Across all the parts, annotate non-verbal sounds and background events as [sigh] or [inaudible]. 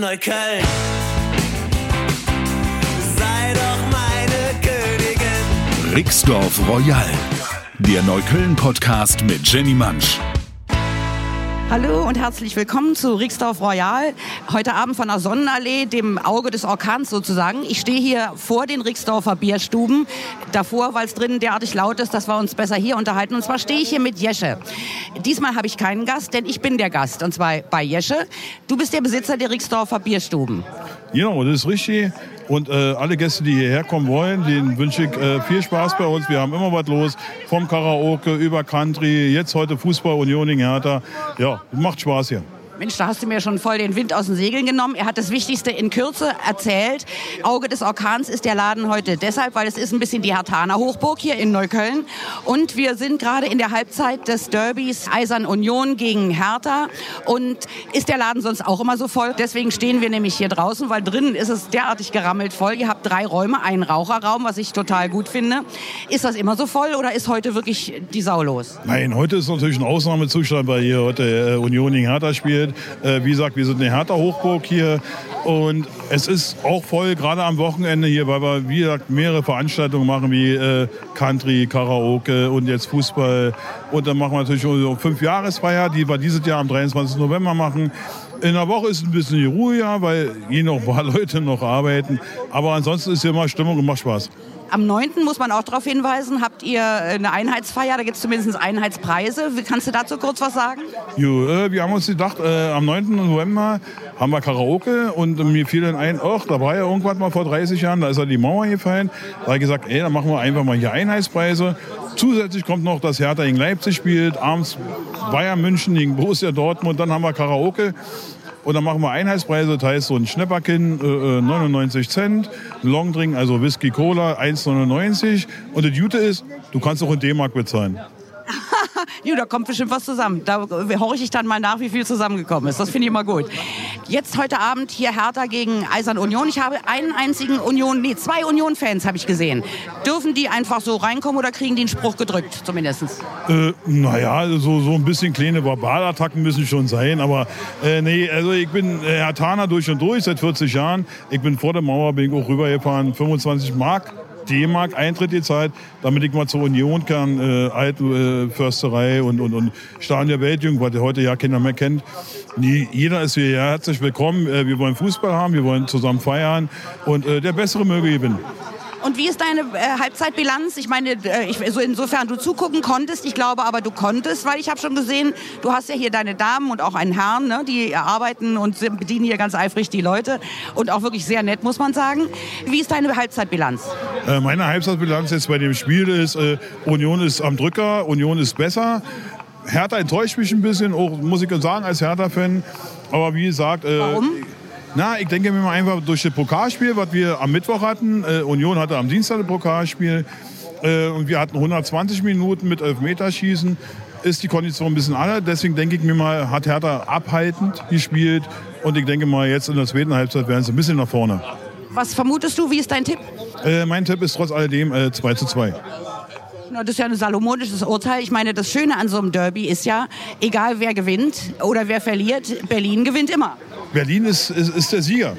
Neukölln. Sei doch meine Königin. Rixdorf Royal, der Neukölln-Podcast mit Jenny Mansch. Hallo und herzlich willkommen zu Rixdorf Royal. Heute Abend von der Sonnenallee, dem Auge des Orkans sozusagen. Ich stehe hier vor den Rixdorfer Bierstuben. Davor, weil es drinnen derartig laut ist, dass wir uns besser hier unterhalten. Und zwar stehe ich hier mit Jesche. Diesmal habe ich keinen Gast, denn ich bin der Gast. Und zwar bei Jesche. Du bist der Besitzer der Rixdorfer Bierstuben. Genau, das ist richtig. Und äh, alle Gäste, die hierher kommen wollen, denen wünsche ich äh, viel Spaß bei uns. Wir haben immer was los. Vom Karaoke über Country, jetzt heute Fußball, Unioning, Hertha. Ja, macht Spaß hier. Mensch, da hast du mir schon voll den Wind aus den Segeln genommen. Er hat das Wichtigste in Kürze erzählt. Auge des Orkans ist der Laden heute deshalb, weil es ist ein bisschen die Hertaner Hochburg hier in Neukölln. Und wir sind gerade in der Halbzeit des Derbys Eisern Union gegen Hertha. Und ist der Laden sonst auch immer so voll? Deswegen stehen wir nämlich hier draußen, weil drinnen ist es derartig gerammelt voll. Ihr habt drei Räume, einen Raucherraum, was ich total gut finde. Ist das immer so voll oder ist heute wirklich die Sau los? Nein, heute ist natürlich ein Ausnahmezustand, weil hier heute äh, Unioning Hertha spielt. Äh, wie gesagt, wir sind eine Hertha Hochburg hier und es ist auch voll, gerade am Wochenende hier, weil wir, wie gesagt, mehrere Veranstaltungen machen, wie äh, Country, Karaoke und jetzt Fußball. Und dann machen wir natürlich unsere Fünfjahresfeier, die wir dieses Jahr am 23. November machen. In der Woche ist ein bisschen ruhiger, weil hier noch ein paar [laughs] Leute noch arbeiten. Aber ansonsten ist hier immer Stimmung und macht Spaß. Am 9. muss man auch darauf hinweisen, habt ihr eine Einheitsfeier, da gibt es zumindest Einheitspreise. Kannst du dazu kurz was sagen? Jo, äh, wir haben uns gedacht, äh, am 9. November haben wir Karaoke und mir fiel dann ein, ach, da war ja irgendwann mal vor 30 Jahren, da ist ja die Mauer gefallen. Da habe ich gesagt, ey, dann machen wir einfach mal hier Einheitspreise. Zusätzlich kommt noch, dass Hertha gegen Leipzig spielt, abends Bayern München gegen Borussia Dortmund, dann haben wir Karaoke. Und dann machen wir Einheitspreise, das heißt so ein Schnäpperkin äh, 99 Cent, ein Longdrink, also Whisky Cola 1,99 und das Gute ist, du kannst auch in D-Mark bezahlen. [laughs] jo, da kommt bestimmt was zusammen. Da horche ich dann mal nach, wie viel zusammengekommen ist. Das finde ich immer gut. Jetzt heute Abend hier Hertha gegen Eisern Union. Ich habe einen einzigen Union, nee, zwei Union-Fans habe ich gesehen. Dürfen die einfach so reinkommen oder kriegen die einen Spruch gedrückt, zumindest? Äh, naja, so, so ein bisschen kleine Verbalattacken müssen schon sein. Aber äh, nee, also ich bin äh, Hertaner durch und durch seit 40 Jahren. Ich bin vor der Mauer, bin ich auch rübergefahren, 25 Mark D-Mark Eintritt gezahlt, damit ich mal zur Union kann, äh, alte äh, Försterei und, und, und Stadion der Weltjugend, was heute ja keiner mehr kennt. Nie, jeder ist hier herzlich willkommen. Äh, wir wollen Fußball haben, wir wollen zusammen feiern und äh, der Bessere möge gewinnen. Und wie ist deine äh, Halbzeitbilanz? Ich meine, äh, ich, so insofern du zugucken konntest, ich glaube aber du konntest, weil ich habe schon gesehen, du hast ja hier deine Damen und auch einen Herrn, ne, die arbeiten und bedienen hier ganz eifrig die Leute und auch wirklich sehr nett, muss man sagen. Wie ist deine Halbzeitbilanz? Äh, meine Halbzeitbilanz jetzt bei dem Spiel ist, äh, Union ist am Drücker, Union ist besser. Hertha enttäuscht mich ein bisschen, auch, muss ich sagen, als Hertha-Fan. Aber wie gesagt... Äh, Warum? Na, ich denke mir mal einfach durch das Pokalspiel, was wir am Mittwoch hatten. Äh, Union hatte am Dienstag ein Pokalspiel. Äh, und wir hatten 120 Minuten mit Elfmeterschießen. Ist die Kondition ein bisschen anders. Deswegen denke ich mir mal, hat Hertha abhaltend gespielt. Und ich denke mal, jetzt in der zweiten Halbzeit werden sie ein bisschen nach vorne. Was vermutest du? Wie ist dein Tipp? Äh, mein Tipp ist trotz alledem äh, 2 zu 2. Das ist ja ein salomonisches Urteil. Ich meine, das Schöne an so einem Derby ist ja, egal wer gewinnt oder wer verliert, Berlin gewinnt immer. Berlin ist, ist, ist der Sieger.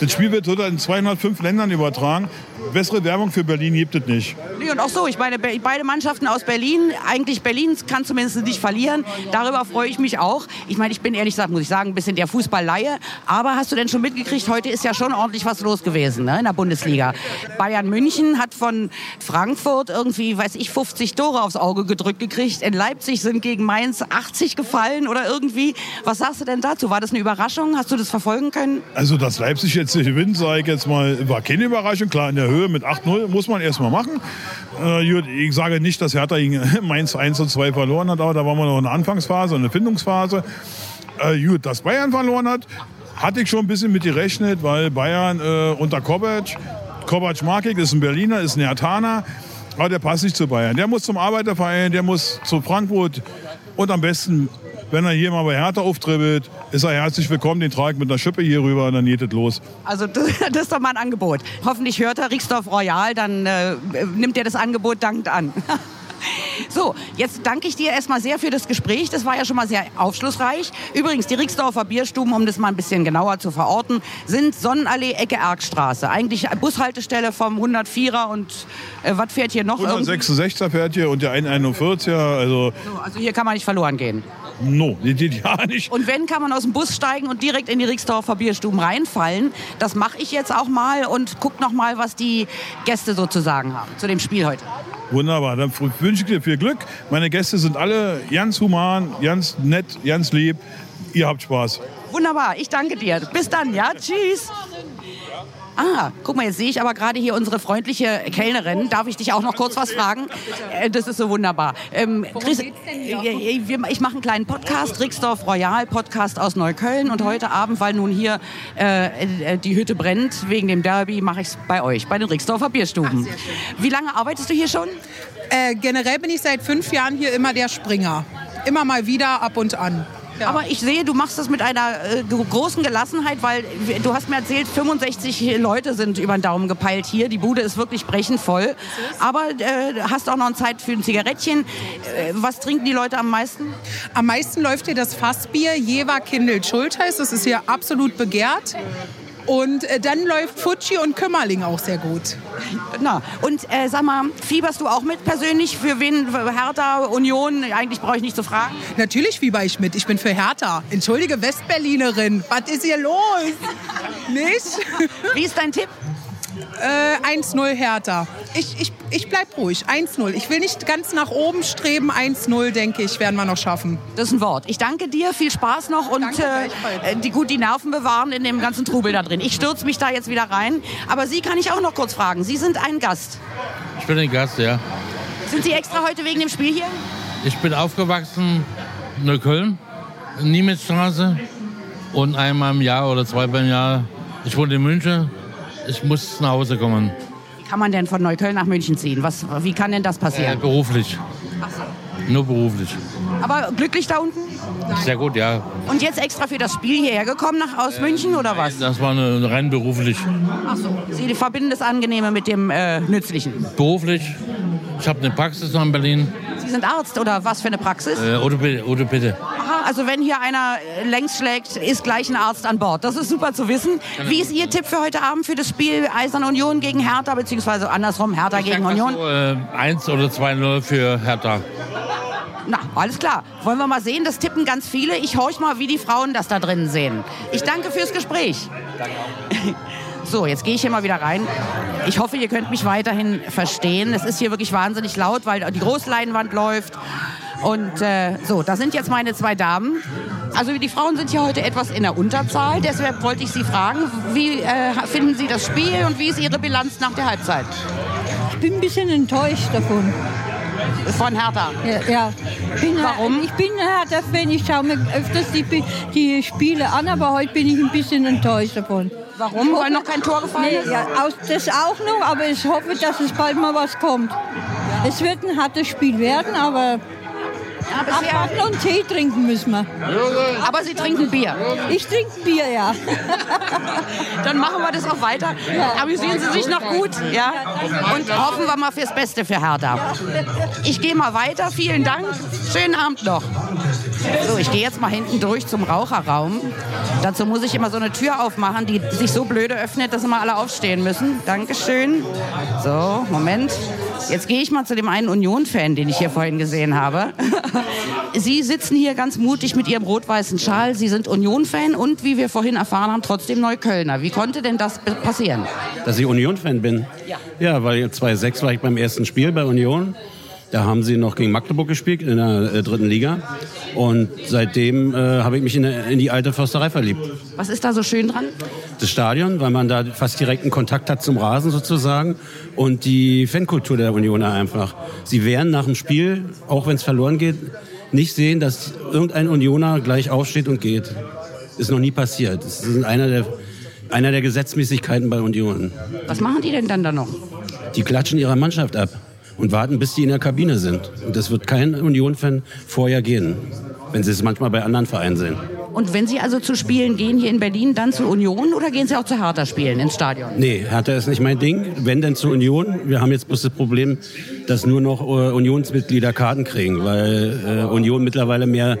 Das Spiel wird heute in 205 Ländern übertragen. Bessere Werbung für Berlin gibt es nicht. Nee, und auch so, ich meine, beide Mannschaften aus Berlin, eigentlich Berlin kann zumindest nicht verlieren. Darüber freue ich mich auch. Ich meine, ich bin ehrlich gesagt, muss ich sagen, ein bisschen der Fußballleihe. Aber hast du denn schon mitgekriegt, heute ist ja schon ordentlich was los gewesen ne, in der Bundesliga. Bayern München hat von Frankfurt irgendwie, weiß ich, 50 Tore aufs Auge gedrückt gekriegt. In Leipzig sind gegen Mainz 80 gefallen oder irgendwie. Was sagst du denn dazu? War das eine Überraschung? Hast du das verfolgen können? Also, dass Leipzig jetzt gewinnt, sage ich jetzt mal, war keine Überraschung. Klar, in der Höhe mit 8-0 muss man erst mal machen. Äh, ich sage nicht, dass Hertha gegen [laughs] Mainz 1 und 2 verloren hat, aber da waren wir noch in der Anfangsphase, in der Findungsphase. Äh, gut, dass Bayern verloren hat, hatte ich schon ein bisschen mit gerechnet, weil Bayern äh, unter Kovac, Kovac ich, ist ein Berliner, ist ein Hertaner, aber der passt nicht zu Bayern. Der muss zum Arbeiterverein, der muss zu Frankfurt und am besten, wenn er hier mal bei Hertha auftribbelt, ist er herzlich willkommen, den trage ich mit einer Schippe hier rüber und dann geht es los. Also das, [laughs] das ist doch mal ein Angebot. Hoffentlich hört er Rixdorf Royal, dann äh, nimmt er das Angebot dankend an. [laughs] So, jetzt danke ich dir erstmal sehr für das Gespräch. Das war ja schon mal sehr aufschlussreich. Übrigens, die Rixdorfer Bierstuben, um das mal ein bisschen genauer zu verorten, sind Sonnenallee, Ecke Erkstraße. Eigentlich Bushaltestelle vom 104er und äh, was fährt hier noch? irgendwie? 166er fährt hier und der 141er, also So, Also hier kann man nicht verloren gehen. No, die geht [laughs] ja nicht. Und wenn, kann man aus dem Bus steigen und direkt in die Rixdorfer Bierstuben reinfallen. Das mache ich jetzt auch mal und guck noch mal, was die Gäste sozusagen haben zu dem Spiel heute. Wunderbar, dann wünsche ich dir viel Glück. Meine Gäste sind alle ganz human, ganz nett, ganz lieb. Ihr habt Spaß. Wunderbar, ich danke dir. Bis dann, ja? Tschüss. Ah, guck mal, jetzt sehe ich aber gerade hier unsere freundliche Kellnerin. Darf ich dich auch noch kurz was fragen? Äh, Das ist so wunderbar. Ähm, Chris, ich mache einen kleinen Podcast, Rixdorf Royal, Podcast aus Neukölln. Und heute Abend, weil nun hier äh, äh, die Hütte brennt, wegen dem Derby, mache ich es bei euch, bei den Rixdorfer Bierstuben. Wie lange arbeitest du hier schon? Äh, generell bin ich seit fünf Jahren hier immer der Springer. Immer mal wieder, ab und an. Ja. Aber ich sehe, du machst das mit einer äh, großen Gelassenheit, weil du hast mir erzählt, 65 Leute sind über den Daumen gepeilt hier. Die Bude ist wirklich brechend voll. Aber äh, hast auch noch Zeit für ein Zigarettchen. Äh, was trinken die Leute am meisten? Am meisten läuft hier das Fassbier Jever Kindl Schultheiß. Das ist hier absolut begehrt. Und äh, dann läuft Fuji und Kümmerling auch sehr gut. Na, und äh, sag mal, fieberst du auch mit persönlich? Für wen? Für Hertha, Union? Eigentlich brauche ich nicht zu fragen. Natürlich fieber ich mit. Ich bin für Hertha. Entschuldige, Westberlinerin. Was ist hier los? Nicht? Wie ist dein Tipp? Äh, 1-0 Hertha. Ich, ich, ich bleib ruhig. 1-0. Ich will nicht ganz nach oben streben. 1-0, denke ich, werden wir noch schaffen. Das ist ein Wort. Ich danke dir, viel Spaß noch und Danke, äh, äh, die, gut die Nerven bewahren in dem ganzen Trubel da drin. Ich stürze mich da jetzt wieder rein. Aber Sie kann ich auch noch kurz fragen. Sie sind ein Gast. Ich bin ein Gast, ja. Sind Sie extra heute wegen dem Spiel hier? Ich bin aufgewachsen in Neukölln, in Niemitzstraße. Und einmal im Jahr oder zweimal im Jahr, ich wohne in München, ich muss nach Hause kommen. Wie kann man denn von Neukölln nach München ziehen? Was, wie kann denn das Äh, passieren? beruflich. Nur beruflich. Aber glücklich da unten? Sehr gut, ja. Und jetzt extra für das Spiel hierher gekommen nach, aus München oder was? Das war eine, rein beruflich. Ach so. Sie verbinden das Angenehme mit dem äh, Nützlichen. Beruflich. Ich habe eine Praxis in Berlin. Sie sind Arzt oder was für eine Praxis? Äh, oder bitte, oder bitte. Aha, also wenn hier einer äh, längs schlägt, ist gleich ein Arzt an Bord. Das ist super zu wissen. Wie ist Ihr Tipp für heute Abend für das Spiel Eisern Union gegen Hertha, beziehungsweise andersrum Hertha gegen Union? So, äh, 1 oder 2-0 für Hertha. Na, alles klar. Wollen wir mal sehen, das tippen ganz viele. Ich horch mal, wie die Frauen das da drinnen sehen. Ich danke fürs Gespräch. [laughs] So, jetzt gehe ich hier mal wieder rein. Ich hoffe, ihr könnt mich weiterhin verstehen. Es ist hier wirklich wahnsinnig laut, weil die Großleinwand läuft. Und äh, so, da sind jetzt meine zwei Damen. Also die Frauen sind hier heute etwas in der Unterzahl. Deshalb wollte ich Sie fragen, wie äh, finden Sie das Spiel und wie ist Ihre Bilanz nach der Halbzeit Ich bin ein bisschen enttäuscht davon. von Hertha? Ja, ja. Bin, Warum? Ich bin Hertha-Fan, ich schaue mir öfters die, die Spiele an, aber heute bin ich ein bisschen enttäuscht davon. Warum? Weil noch kein Tor gefallen ist? Ja, das auch noch, aber ich hoffe, dass es bald mal was kommt. Es wird ein hartes Spiel werden, aber Ja, bisher, abwarten und Tee trinken müssen wir. aber Sie trinken Bier. Ich trinke Bier, ja. [laughs] Dann machen wir das auch weiter. Amüsieren Sie sich noch gut, ja? Und hoffen wir mal fürs Beste für Hertha. Ich gehe mal weiter. Vielen Dank. Schönen Abend noch. So, ich gehe jetzt mal hinten durch zum Raucherraum. Dazu muss ich immer so eine Tür aufmachen, die sich so blöde öffnet, dass immer alle aufstehen müssen. Dankeschön. So, Moment. Jetzt gehe ich mal zu dem einen Union-Fan, den ich hier vorhin gesehen habe. [laughs] Sie sitzen hier ganz mutig mit Ihrem rot-weißen Schal. Sie sind Union-Fan und, wie wir vorhin erfahren haben, trotzdem Neuköllner. Wie konnte denn das passieren? Dass ich Union-Fan bin? Ja. Ja, weil 2006 war ich beim ersten Spiel bei Union. Da haben sie noch gegen Magdeburg gespielt in der äh, dritten Liga. Und seitdem äh, habe ich mich in, der, in die alte Försterei verliebt. Was ist da so schön dran? Das Stadion, weil man da fast direkten Kontakt hat zum Rasen sozusagen. Und die Fankultur der Unioner einfach. Sie wären nach dem Spiel, auch wenn es verloren geht, nicht sehen, dass irgendein Unioner gleich aufsteht und geht. Ist noch nie passiert. Das ist einer der, einer der Gesetzmäßigkeiten bei Union. Was machen die denn dann da noch? Die klatschen ihrer Mannschaft ab und warten, bis die in der Kabine sind. Und das wird kein Union-Fan vorher gehen, wenn sie es manchmal bei anderen Vereinen sehen. Und wenn Sie also zu Spielen gehen hier in Berlin, dann zur Union oder gehen Sie auch zu Hertha spielen ins Stadion? Nee, Hertha ist nicht mein Ding. Wenn denn zur Union. Wir haben jetzt bloß das Problem, dass nur noch äh, Unionsmitglieder Karten kriegen, weil äh, Union mittlerweile mehr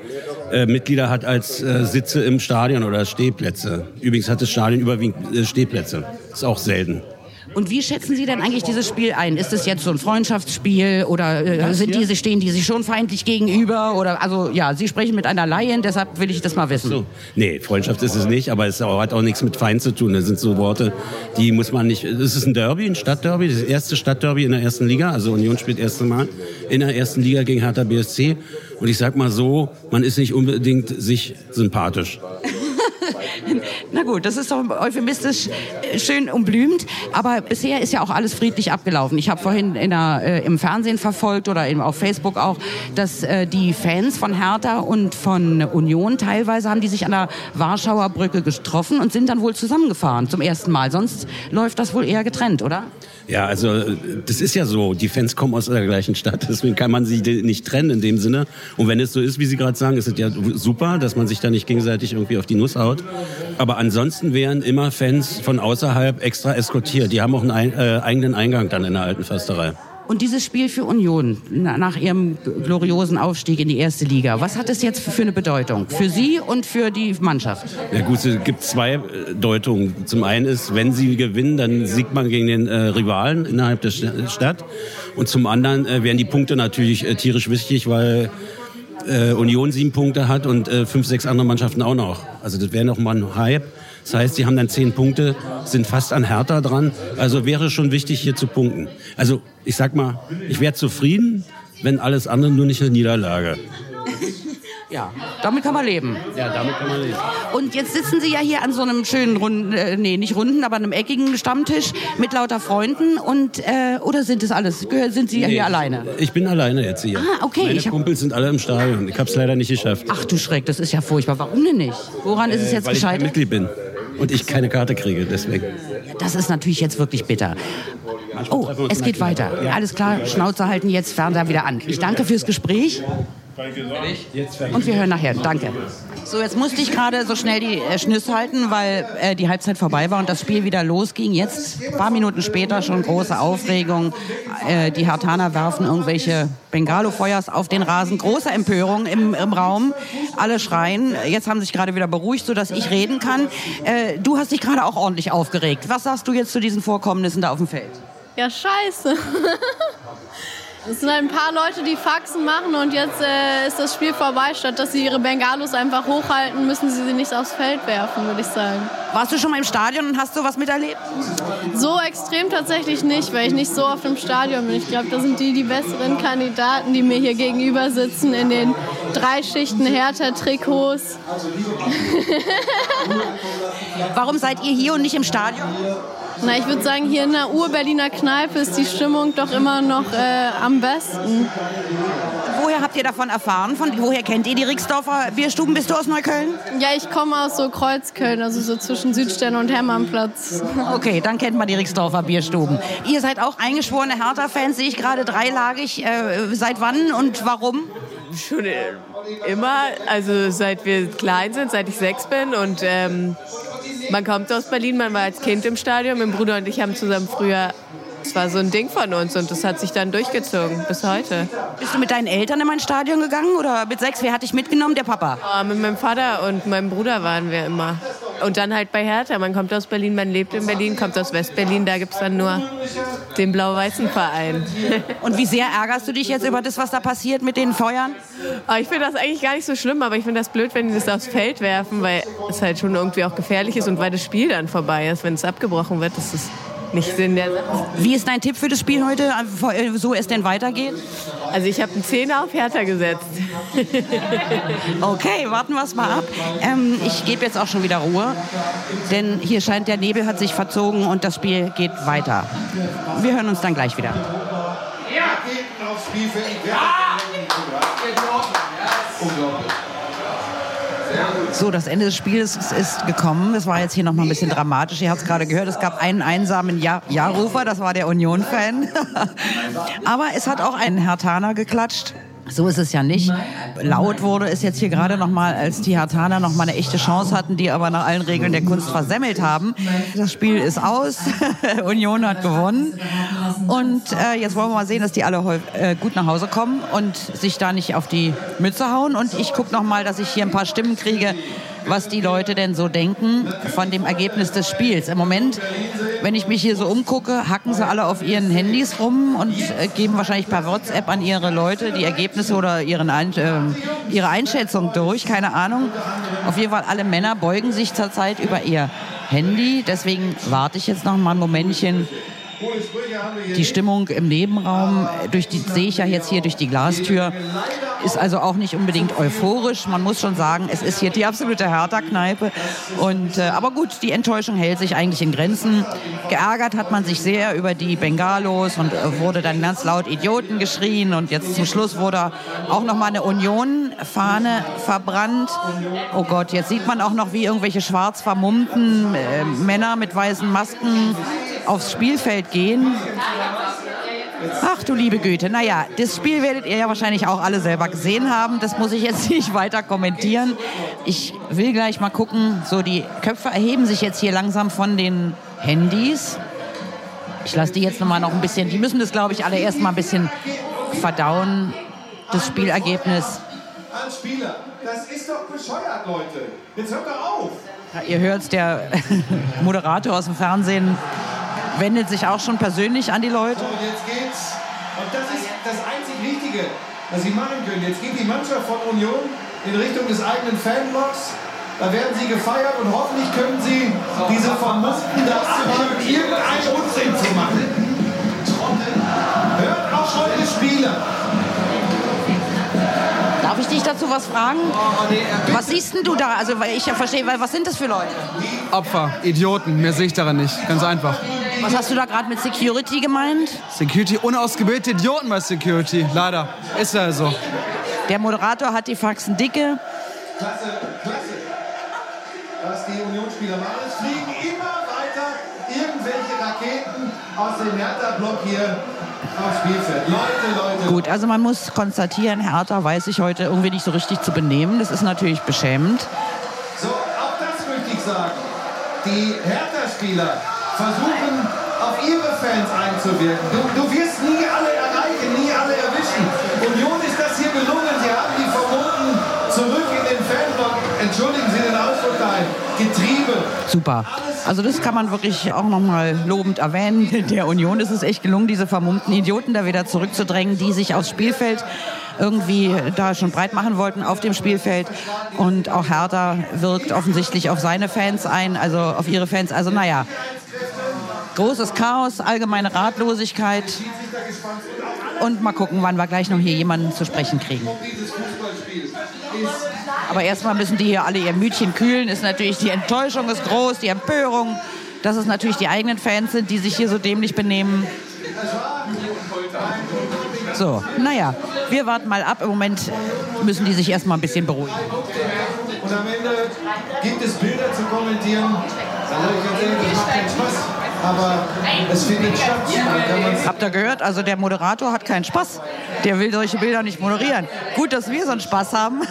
äh, Mitglieder hat als äh, Sitze im Stadion oder Stehplätze. Übrigens hat das Stadion überwiegend äh, Stehplätze. Ist auch selten. Und wie schätzen Sie denn eigentlich dieses Spiel ein? Ist es jetzt so ein Freundschaftsspiel oder äh, sind diese, stehen die sich schon feindlich gegenüber? Oder also ja, Sie sprechen mit einer Laien, deshalb will ich das mal wissen. So. Nee, Freundschaft ist es nicht, aber es hat auch nichts mit Feind zu tun. Das sind so Worte, die muss man nicht. Es ist ein Derby, ein Stadtderby, das erste Stadtderby in der ersten Liga. Also Union spielt das erste Mal in der ersten Liga gegen Hertha BSC. Und ich sag mal so, man ist nicht unbedingt sich sympathisch. [laughs] Na gut, das ist doch euphemistisch äh, schön umblümt. Aber bisher ist ja auch alles friedlich abgelaufen. Ich habe vorhin in der, äh, im Fernsehen verfolgt oder eben auf Facebook auch, dass äh, die Fans von Hertha und von Union teilweise haben die sich an der Warschauer Brücke getroffen und sind dann wohl zusammengefahren zum ersten Mal. Sonst läuft das wohl eher getrennt, oder? Ja, also das ist ja so. Die Fans kommen aus der gleichen Stadt, deswegen kann man sie nicht trennen in dem Sinne. Und wenn es so ist, wie Sie gerade sagen, ist es ja super, dass man sich da nicht gegenseitig irgendwie auf die Nuss haut. Aber ansonsten wären immer Fans von außerhalb extra eskortiert. Die haben auch einen äh, eigenen Eingang dann in der alten Försterei. Und dieses Spiel für Union nach ihrem gloriosen Aufstieg in die erste Liga, was hat es jetzt für eine Bedeutung? Für Sie und für die Mannschaft? Ja gut, es gibt zwei äh, Deutungen. Zum einen ist, wenn sie gewinnen, dann siegt man gegen den äh, Rivalen innerhalb der Stadt. Und zum anderen äh, wären die Punkte natürlich äh, tierisch wichtig, weil äh, Union sieben Punkte hat und äh, fünf, sechs andere Mannschaften auch noch. Also das wäre noch mal ein Hype. Das heißt, sie haben dann zehn Punkte, sind fast an Hertha dran. Also wäre schon wichtig, hier zu punkten. Also ich sag mal, ich wäre zufrieden, wenn alles andere nur nicht eine Niederlage. [laughs] Ja, damit kann man leben. Ja, damit kann man leben. Und jetzt sitzen Sie ja hier an so einem schönen runden, äh, nee, nicht runden, aber einem eckigen Stammtisch mit lauter Freunden und äh, oder sind das alles? Sind Sie nee, hier alleine? Ich bin alleine jetzt hier. Ah, okay. Meine ich Kumpels sind alle im Stadion. Ich habe es leider nicht geschafft. Ach du Schreck, das ist ja furchtbar. Warum denn nicht? Woran äh, ist es jetzt weil gescheitert? Ich kein Mitglied bin und ich keine Karte kriege, deswegen. Das ist natürlich jetzt wirklich bitter. Oh, es geht weiter. Alles klar, Schnauze halten jetzt, Fernseher wieder an. Ich danke fürs Gespräch. Und wir hören nachher. Danke. So, jetzt musste ich gerade so schnell die äh, Schnüsse halten, weil äh, die Halbzeit vorbei war und das Spiel wieder losging. Jetzt, ein paar Minuten später, schon große Aufregung. Äh, die Hartaner werfen irgendwelche Bengalo-Feuers auf den Rasen. Große Empörung im, im Raum. Alle schreien. Jetzt haben sie sich gerade wieder beruhigt, sodass ich reden kann. Äh, du hast dich gerade auch ordentlich aufgeregt. Was sagst du jetzt zu diesen Vorkommnissen da auf dem Feld? Ja, scheiße. [laughs] Es sind halt ein paar Leute, die Faxen machen und jetzt äh, ist das Spiel vorbei. Statt dass sie ihre Bengalos einfach hochhalten, müssen sie sie nicht aufs Feld werfen, würde ich sagen. Warst du schon mal im Stadion und hast du was miterlebt? So extrem tatsächlich nicht, weil ich nicht so oft im Stadion bin. Ich glaube, da sind die die besseren Kandidaten, die mir hier gegenüber sitzen in den drei Schichten Hertha-Trikots. [laughs] Warum seid ihr hier und nicht im Stadion? Na, ich würde sagen, hier in der Ur-Berliner Kneipe ist die Stimmung doch immer noch äh, am besten. Woher habt ihr davon erfahren? Von, woher kennt ihr die Rixdorfer Bierstuben? Bist du aus Neukölln? Ja, ich komme aus so Kreuzköln, also so zwischen Südstern und Hermannplatz. Okay, dann kennt man die Rixdorfer Bierstuben. Ihr seid auch eingeschworene Hertha-Fans, sehe ich gerade dreilagig. Äh, seit wann und warum? Schon immer, also seit wir klein sind, seit ich sechs bin und ähm, man kommt aus Berlin, man war als Kind im Stadion. Mein Bruder und ich haben zusammen früher das war so ein Ding von uns und das hat sich dann durchgezogen bis heute. Bist du mit deinen Eltern in ein Stadion gegangen oder mit sechs? Wer hat dich mitgenommen? Der Papa? Ja, mit meinem Vater und meinem Bruder waren wir immer. Und dann halt bei Hertha. Man kommt aus Berlin, man lebt in Berlin, kommt aus Westberlin. Da gibt es dann nur den blau-weißen Verein. [laughs] Und wie sehr ärgerst du dich jetzt über das, was da passiert mit den Feuern? Aber ich finde das eigentlich gar nicht so schlimm, aber ich finde das blöd, wenn die das aufs Feld werfen, weil es halt schon irgendwie auch gefährlich ist und weil das Spiel dann vorbei ist, wenn es abgebrochen wird. Das ist nicht Sinn der Sache. Wie ist dein Tipp für das Spiel heute, so es denn weitergeht? Also ich habe einen Zehner auf Hertha gesetzt. [laughs] okay, warten wir es mal ab. Ähm, ich gebe jetzt auch schon wieder Ruhe, denn hier scheint der Nebel hat sich verzogen und das Spiel geht weiter. Wir hören uns dann gleich wieder. Ja, geht aufs Spiel für So, das Ende des Spiels ist gekommen. Das war jetzt hier noch mal ein bisschen dramatisch. Ihr habt es gerade gehört, es gab einen einsamen ja Ja-Rufer, das war der Union-Fan. [laughs] Aber es hat auch einen Hertaner geklatscht. So ist es ja nicht. Laut wurde es jetzt hier gerade noch mal, als die Hartaner noch mal eine echte Chance hatten, die aber nach allen Regeln der Kunst versemmelt haben. Das Spiel ist aus. [laughs] Union hat gewonnen. Und äh, jetzt wollen wir mal sehen, dass die alle äh, gut nach Hause kommen und sich da nicht auf die Mütze hauen. Und ich gucke noch mal, dass ich hier ein paar Stimmen kriege, was die Leute denn so denken von dem Ergebnis des Spiels. Im Moment, wenn ich mich hier so umgucke, hacken sie alle auf ihren Handys rum und äh, geben wahrscheinlich per WhatsApp an ihre Leute die Ergebnisse oder ihren ähm, ihre Einschätzung durch. Keine Ahnung. Auf jeden Fall, alle Männer beugen sich zurzeit über ihr Handy. Deswegen warte ich jetzt noch mal ein Momentchen. Die Stimmung im Nebenraum, durch die sehe ich ja jetzt hier durch die Glastür, ist also auch nicht unbedingt euphorisch. Man muss schon sagen, es ist hier die absolute Hertha-Kneipe. Äh, aber gut, die Enttäuschung hält sich eigentlich in Grenzen. Geärgert hat man sich sehr über die Bengalos und äh, wurde dann ganz laut Idioten geschrien. Und jetzt zum Schluss wurde auch noch mal eine Union-Fahne verbrannt. Oh Gott, jetzt sieht man auch noch, wie irgendwelche schwarz vermummten äh, Männer mit weißen Masken aufs Spielfeld gehen. Ach du liebe Güte. Naja, das Spiel werdet ihr ja wahrscheinlich auch alle selber gesehen haben. Das muss ich jetzt [laughs] nicht weiter kommentieren. Ich will gleich mal gucken. So, die Köpfe erheben sich jetzt hier langsam von den Handys. Ich lasse die jetzt noch mal noch ein bisschen. Die müssen das, glaube ich, alle erst mal ein bisschen verdauen. Das Spielergebnis. An Spieler. Das ist doch bescheuert, Leute. Jetzt hört doch auf. Ja, ihr hört der [laughs] Moderator aus dem Fernsehen wendet sich auch schon persönlich an die Leute. So, und jetzt geht's. Und das ist das einzig Richtige, was sie machen können. Jetzt geht die Mannschaft von Union in Richtung des eigenen Fanblocks. Da werden sie gefeiert und hoffentlich können sie diese Vermummten da abhalten, irgendeinen Unsinn zu machen. Hört auf eure Spieler. Darf ich dich dazu was fragen? Was siehst denn du da? Also, weil ich ja verstehe, weil was sind das für Leute? Opfer, Idioten, mehr sehe ich daran nicht. Ganz einfach. Was hast du da gerade mit Security gemeint? Security, unausgebildete Idioten bei Security. Leider. Ist ja so. Der Moderator hat die Faxen dicke. Klasse, klasse. Was die Unionsspieler machen. Es fliegen immer weiter irgendwelche Raketen aus dem Hertha-Block hier aufs Spielfeld. Leute, Leute. Gut, also man muss konstatieren, Hertha weiß sich heute irgendwie nicht so richtig zu benehmen. Das ist natürlich beschämend. So, auch das möchte ich sagen. Die Hertha-Spieler versuchen, ihre Fans einzuwirken. Du, du wirst nie alle erreichen, nie alle erwischen. Union ist das hier gelungen. Sie haben die Vermummten zurück in den Fanblock, entschuldigen Sie den Ausdruck dahin, getrieben. Super. Also das kann man wirklich auch noch mal lobend erwähnen. [laughs] Der Union ist es echt gelungen, diese vermummten Idioten da wieder zurückzudrängen, die sich aufs Spielfeld irgendwie da schon breit machen wollten auf dem Spielfeld. Und auch Hertha wirkt offensichtlich auf seine Fans ein, also auf ihre Fans. Also naja, großes Chaos, allgemeine Ratlosigkeit. Und mal gucken, wann wir gleich noch hier jemanden zu sprechen kriegen. Aber erstmal müssen die hier alle ihr Mütchen kühlen. Ist natürlich die Enttäuschung ist groß, die Empörung, dass es natürlich die eigenen Fans sind, die sich hier so dämlich benehmen. So, naja, wir warten mal ab. Im Moment müssen die sich erstmal ein bisschen beruhigen. Und am Ende gibt es Bilder zu kommentieren. Sag ich ganz ehrlich, das macht keinen Spaß. Aber es findet statt. Habt ihr gehört? Also der Moderator hat keinen Spaß. Der will solche Bilder nicht moderieren. Gut, dass wir so einen Spaß haben.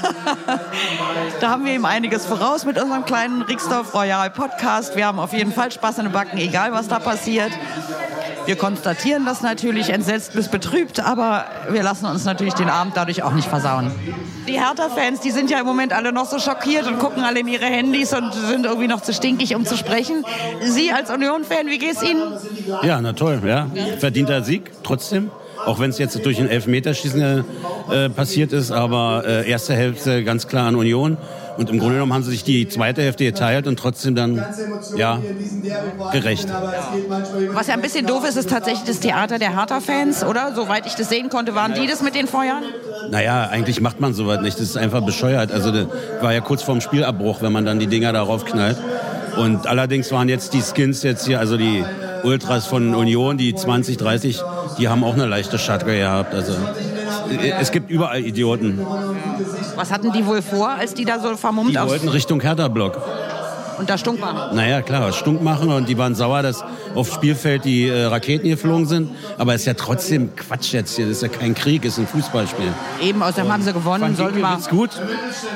[laughs] da haben wir ihm einiges voraus mit unserem kleinen Rixdorf Royal Podcast. Wir haben auf jeden Fall Spaß in den Backen, egal was da passiert. Wir konstatieren das natürlich entsetzt bis betrübt, aber wir lassen uns natürlich den Abend dadurch auch nicht versauen. Die Hertha-Fans, die sind ja im Moment alle noch so schockiert und gucken alle in ihre Handys und sind irgendwie noch zu stinkig, um zu sprechen. Sie als Union-Fan, wie geht's Ihnen? Ja, na toll, ja. Verdienter Sieg, trotzdem. Auch wenn es jetzt durch ein Elfmeterschießen äh, passiert ist, aber äh, erste Hälfte ganz klar an Union. Und im Grunde genommen haben sie sich die zweite Hälfte geteilt und trotzdem dann, ja, gerecht. Was ja ein bisschen doof ist, ist tatsächlich das Theater der Hertha-Fans, oder? Soweit ich das sehen konnte, waren die das mit den Feuern? Naja, eigentlich macht man sowas nicht. Das ist einfach bescheuert. Also das war ja kurz vorm Spielabbruch, wenn man dann die Dinger darauf knallt. Und allerdings waren jetzt die Skins jetzt hier, also die Ultras von Union, die 20, 30, die haben auch eine leichte Schatke gehabt. Also es gibt überall Idioten. Was hatten die wohl vor, als die da so vermummt Die wollten Richtung Hertha-Block. und da stunk machen? Naja, klar, Stunk machen und die waren sauer, dass aufs Spielfeld die äh, Raketen geflogen sind. Aber ist ja trotzdem Quatsch jetzt hier. Das ist ja kein Krieg, ist ein Fußballspiel. Eben, außerdem haben sie gewonnen. Fand Sollten wir... Ginkiewicz gut.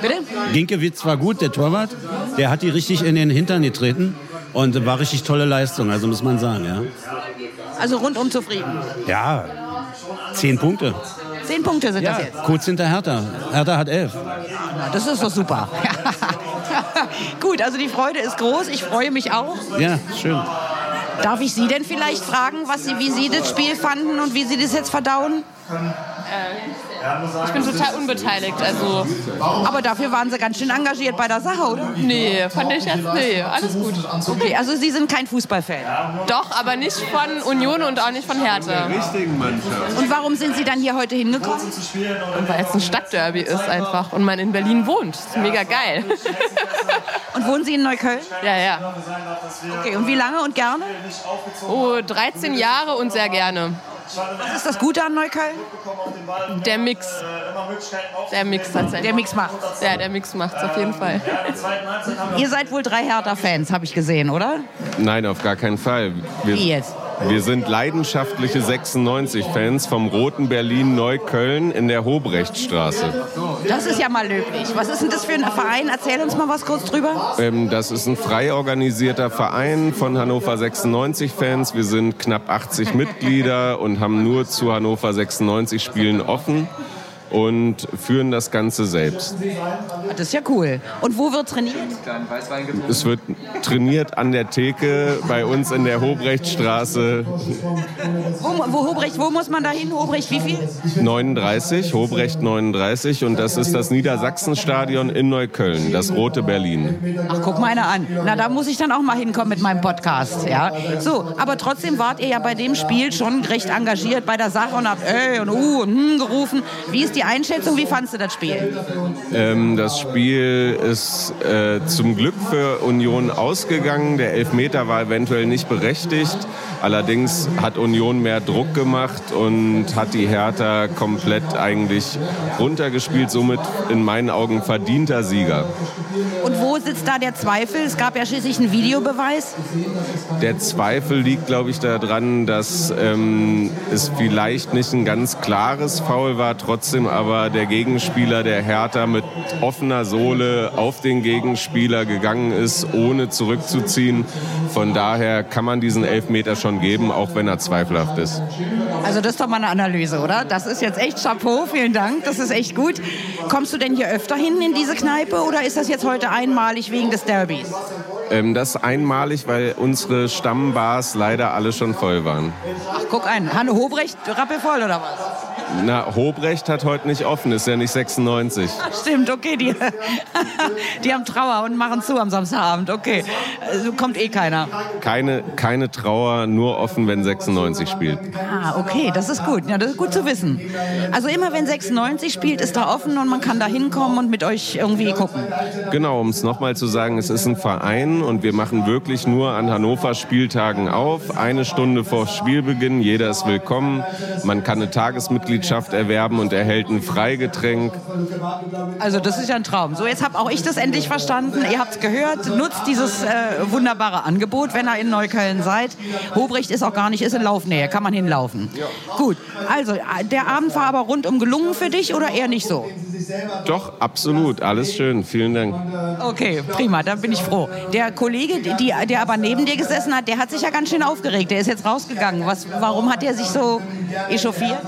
Bitte? Ginkiewicz war gut, der Torwart. Der hat die richtig in den Hintern getreten. Und war richtig tolle Leistung, also muss man sagen, ja. Also rundum zufrieden. Ja, zehn Punkte. Zehn Punkte sind Ja, das jetzt. kurz hinter Hertha. Hertha hat elf. Na, das ist doch super. [laughs] Gut, also die Freude ist groß. Ich freue mich auch. Ja, schön. Darf ich Sie denn vielleicht fragen, was Sie, wie Sie das Spiel fanden und wie Sie das jetzt verdauen? Ich bin total unbeteiligt, also. Aber dafür waren Sie ganz schön engagiert bei der Sache, oder? Nee, fand ich jetzt, nee, alles gut. Okay, also Sie sind kein Fußballfan. Doch, aber nicht von Union und auch nicht von Hertha. richtigen Mannschaft. Und warum sind Sie dann hier heute hingekommen? Und weil es ein Stadtderby ist einfach und man in Berlin wohnt. Ist mega geil. [laughs] Und wohnen Sie in Neukölln? Ja, ja. Okay, und wie lange und gerne? Oh, 13 Jahre und sehr gerne. Was ist das Gute an Neukölln? Der Mix. Der Mix tatsächlich. Der Mix macht. Ja, der Mix macht's auf jeden Fall. Ihr seid wohl drei Hertha-Fans, habe ich gesehen, oder? Nein, auf gar keinen Fall. Wir, Wie jetzt? Wir sind leidenschaftliche 96-Fans vom Roten Berlin Neukölln in der Hobrechtstraße. Das ist ja mal löblich. Was ist denn das für ein Verein? Erzähl uns mal was kurz drüber. Ähm, das ist ein frei organisierter Verein von Hannover 96-Fans. Wir sind knapp 80 Mitglieder und haben nur zu Hannover 96 Spielen offen und führen das Ganze selbst. Das ist ja cool. Und wo wird trainiert? Es wird trainiert an der Theke bei uns in der Hobrechtstraße Wo, wo, Hobrecht, wo muss man da hin? Hobrecht, wie viel? 39, Hobrecht 39 und das ist das Niedersachsenstadion in Neukölln, das Rote Berlin. Ach, guck mal einer an. Na, da muss ich dann auch mal hinkommen mit meinem Podcast. Ja? So, aber trotzdem wart ihr ja bei dem Spiel schon recht engagiert bei der Sache und habt ey und uh und hm gerufen. Wie ist die Einschätzung? Wie fandst du das Spiel? Ähm, das Spiel ist äh, zum Glück für Union ausgegangen. Der Elfmeter war eventuell nicht berechtigt. Allerdings hat Union mehr Druck gemacht und hat die Hertha komplett eigentlich runtergespielt. Somit in meinen Augen verdienter Sieger. Und wo sitzt da der Zweifel? Es gab ja schließlich einen Videobeweis. Der Zweifel liegt, glaube ich, daran, dass ähm, es vielleicht nicht ein ganz klares Foul war, trotzdem aber der Gegenspieler der Hertha mit offener Sohle auf den Gegenspieler gegangen ist, ohne zurückzuziehen. Von daher kann man diesen Elfmeter schon geben, auch wenn er zweifelhaft ist. Also das ist doch mal eine Analyse, oder? Das ist jetzt echt Chapeau, vielen Dank, das ist echt gut. Kommst du denn hier öfter hin in diese Kneipe oder ist das jetzt heute einmalig wegen des Derbys? Ähm, das einmalig, weil unsere Stammbars leider alle schon voll waren. Ach, guck ein, Hanne Hobrecht, rappelvoll oder was? Na, Hobrecht hat heute nicht offen, ist ja nicht 96. Ach, stimmt, okay, die, die haben Trauer und machen zu am Samstagabend, okay. Also kommt eh keiner. Keine, keine Trauer, nur offen, wenn 96 spielt. Ah, okay, das ist gut. Ja, das ist gut zu wissen. Also immer wenn 96 spielt, ist da offen und man kann da hinkommen und mit euch irgendwie gucken. Genau, um es nochmal zu sagen, es ist ein Verein und wir machen wirklich nur an Hannover Spieltagen auf. Eine Stunde vor Spielbeginn, jeder ist willkommen. Man kann eine Tagesmitgliedschaft erwerben und erhält ein Freigetränk. Also das ist ja ein Traum. So, jetzt habe auch ich das endlich verstanden. Ihr habt es gehört. Nutzt dieses äh, wunderbare Angebot, wenn ihr in Neukölln seid. Hobrecht ist auch gar nicht, ist in Laufnähe, kann man hinlaufen. Gut, also äh, der Abend war aber rundum gelungen für dich oder eher nicht so? Doch, absolut, alles schön, vielen Dank. Okay, prima, da bin ich froh. Der Kollege, die, der aber neben dir gesessen hat, der hat sich ja ganz schön aufgeregt. Der ist jetzt rausgegangen. Was, warum hat er sich so echauffiert?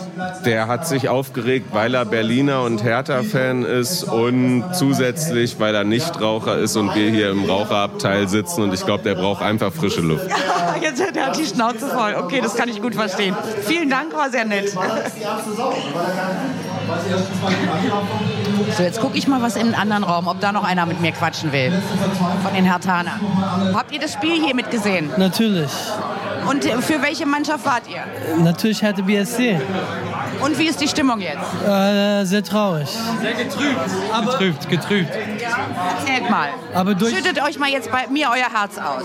Der hat sich aufgeregt, weil er Berliner und Hertha-Fan ist und zusätzlich, weil er Nichtraucher ist und wir hier im Raucherabteil sitzen und ich glaube, der braucht einfach frische Luft. Jetzt hat er die Schnauze voll. Okay, das kann ich gut verstehen. Vielen Dank, war sehr nett. So, jetzt gucke ich mal was in den anderen Raum, ob da noch einer mit mir quatschen will. Von den Hertanern. Habt ihr das Spiel hier mitgesehen? Natürlich. Und äh, für welche Mannschaft wart ihr? Natürlich hatte BSC. Und wie ist die Stimmung jetzt? Äh, sehr traurig. Sehr getrübt. Getrübt, getrübt. Erzählt mal. Aber durch- Schüttet euch mal jetzt bei mir euer Herz aus.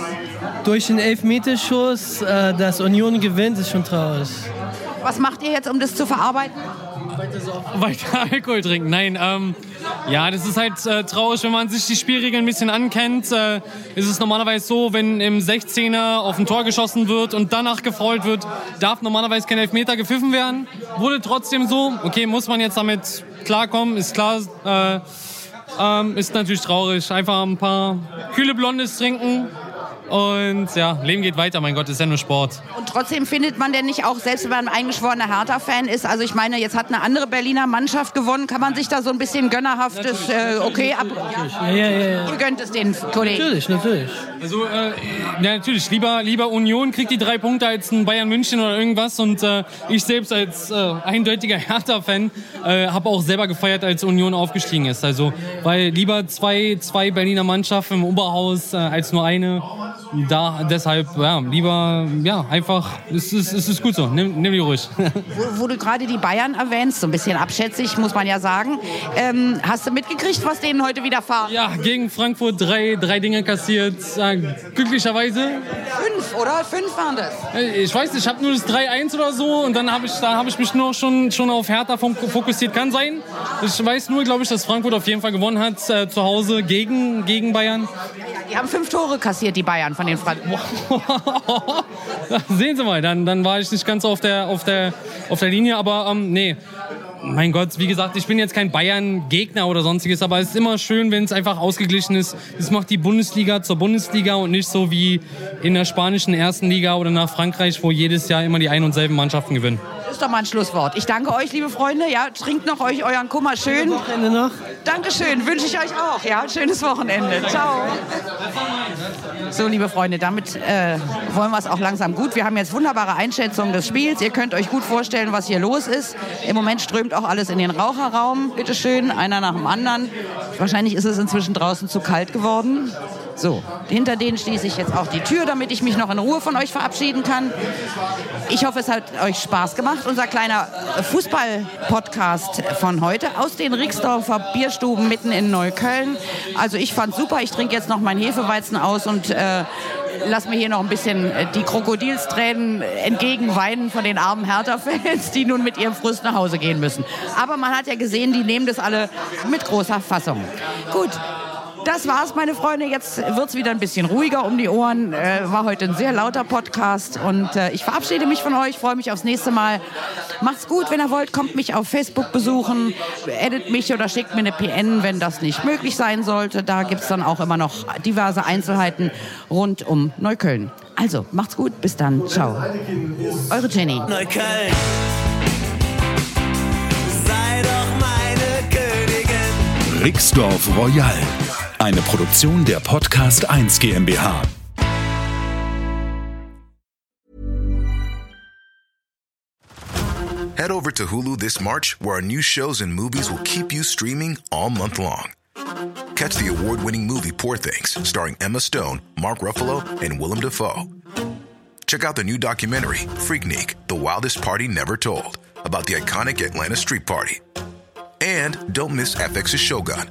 Durch den Elfmeterschuss, äh, dass Union gewinnt, ist schon traurig. Was macht ihr jetzt, um das zu verarbeiten? [laughs] weiter Alkohol trinken. Nein, ähm, ja, das ist halt äh, traurig, wenn man sich die Spielregeln ein bisschen ankennt. Äh, ist es normalerweise so, wenn im 16er auf ein Tor geschossen wird und danach gefault wird, darf normalerweise kein Elfmeter gepfiffen werden. Wurde trotzdem so. Okay, muss man jetzt damit klarkommen, ist klar. Äh, ähm, ist natürlich traurig. Einfach ein paar kühle Blondes trinken. Und ja, Leben geht weiter, mein Gott, ist ja nur Sport. Und trotzdem findet man denn nicht auch, selbst wenn man ein eingeschworener Hertha-Fan ist, also ich meine, jetzt hat eine andere Berliner Mannschaft gewonnen, kann man sich da so ein bisschen gönnerhaftes, äh, okay, ab, Ja, ja, ja. ja. ihr gönnt es den Kollegen. Natürlich, natürlich. Also, äh, ja, natürlich, lieber, lieber Union kriegt die drei Punkte als ein Bayern München oder irgendwas. Und äh, ich selbst als äh, eindeutiger [laughs] Hertha-Fan äh, habe auch selber gefeiert, als Union aufgestiegen ist. Also, weil lieber zwei, zwei Berliner Mannschaften im Oberhaus äh, als nur eine. Da, deshalb, ja, lieber, ja, einfach, es ist, es ist gut so, nimm, nimm die ruhig. [laughs] Wo, wo du gerade die Bayern erwähnst, so ein bisschen abschätzig, muss man ja sagen. Ähm, hast du mitgekriegt, was denen heute widerfahren? Ja, gegen Frankfurt drei, drei Dinge kassiert, äh, glücklicherweise. Fünf, oder? Fünf waren das. Äh, Ich weiß nicht, ich habe nur das 3-1 oder so und dann habe ich, da hab ich mich nur schon, schon auf Hertha fok- fokussiert. Kann sein. Ich weiß nur, glaube ich, dass Frankfurt auf jeden Fall gewonnen hat äh, zu Hause gegen, gegen Bayern. Die haben fünf Tore kassiert, die Bayern von den Franken. Sehen Sie mal, dann, dann war ich nicht ganz auf der, auf der, auf der Linie, aber ähm, nee. Mein Gott, wie gesagt, ich bin jetzt kein Bayern-Gegner oder sonstiges, aber es ist immer schön, wenn es einfach ausgeglichen ist. Das macht die Bundesliga zur Bundesliga und nicht so wie in der spanischen ersten Liga oder nach Frankreich, wo jedes Jahr immer die ein und selben Mannschaften gewinnen. Das ist doch mal ein Schlusswort. Ich danke euch, liebe Freunde. Ja, trinkt noch euch euren Kummer schön. Wochenende noch. Dankeschön, wünsche ich euch auch. Ja, schönes Wochenende. Ciao. So, liebe Freunde, damit äh, wollen wir es auch langsam gut. Wir haben jetzt wunderbare Einschätzungen des Spiels. Ihr könnt euch gut vorstellen, was hier los ist. Im Moment strömt auch alles in den Raucherraum. Bitte schön, einer nach dem anderen. Wahrscheinlich ist es inzwischen draußen zu kalt geworden. So, hinter denen schließe ich jetzt auch die Tür, damit ich mich noch in Ruhe von euch verabschieden kann. Ich hoffe, es hat euch Spaß gemacht. Unser kleiner Fußball-Podcast von heute aus den Rixdorfer Bierstuben mitten in Neukölln. Also ich fand super. Ich trinke jetzt noch meinen Hefeweizen aus und äh, lass mir hier noch ein bisschen äh, die Krokodilstränen entgegenweinen von den armen Hertha-Fans, die nun mit ihrem Frust nach Hause gehen müssen. Aber man hat ja gesehen, die nehmen das alle mit großer Fassung. Gut, das war's, meine Freunde. Jetzt wird's wieder ein bisschen ruhiger um die Ohren. Äh, war heute ein sehr lauter Podcast und äh, ich verabschiede mich von euch. Freue mich aufs nächste Mal. Macht's gut, wenn ihr wollt. Kommt mich auf Facebook besuchen, edit mich oder schickt mir eine PN, wenn das nicht möglich sein sollte. Da gibt's dann auch immer noch diverse Einzelheiten rund um Neukölln. Also macht's gut, bis dann, ciao. Eure Jenny. Neukölln. Sei doch meine Königin. Rixdorf Royal. Eine Produktion der Podcast 1 GmbH. Head over to Hulu this March, where our new shows and movies will keep you streaming all month long. Catch the award winning movie Poor Things, starring Emma Stone, Mark Ruffalo, and Willem Dafoe. Check out the new documentary, Freaknik The Wildest Party Never Told, about the iconic Atlanta Street Party. And don't miss FX's Shogun,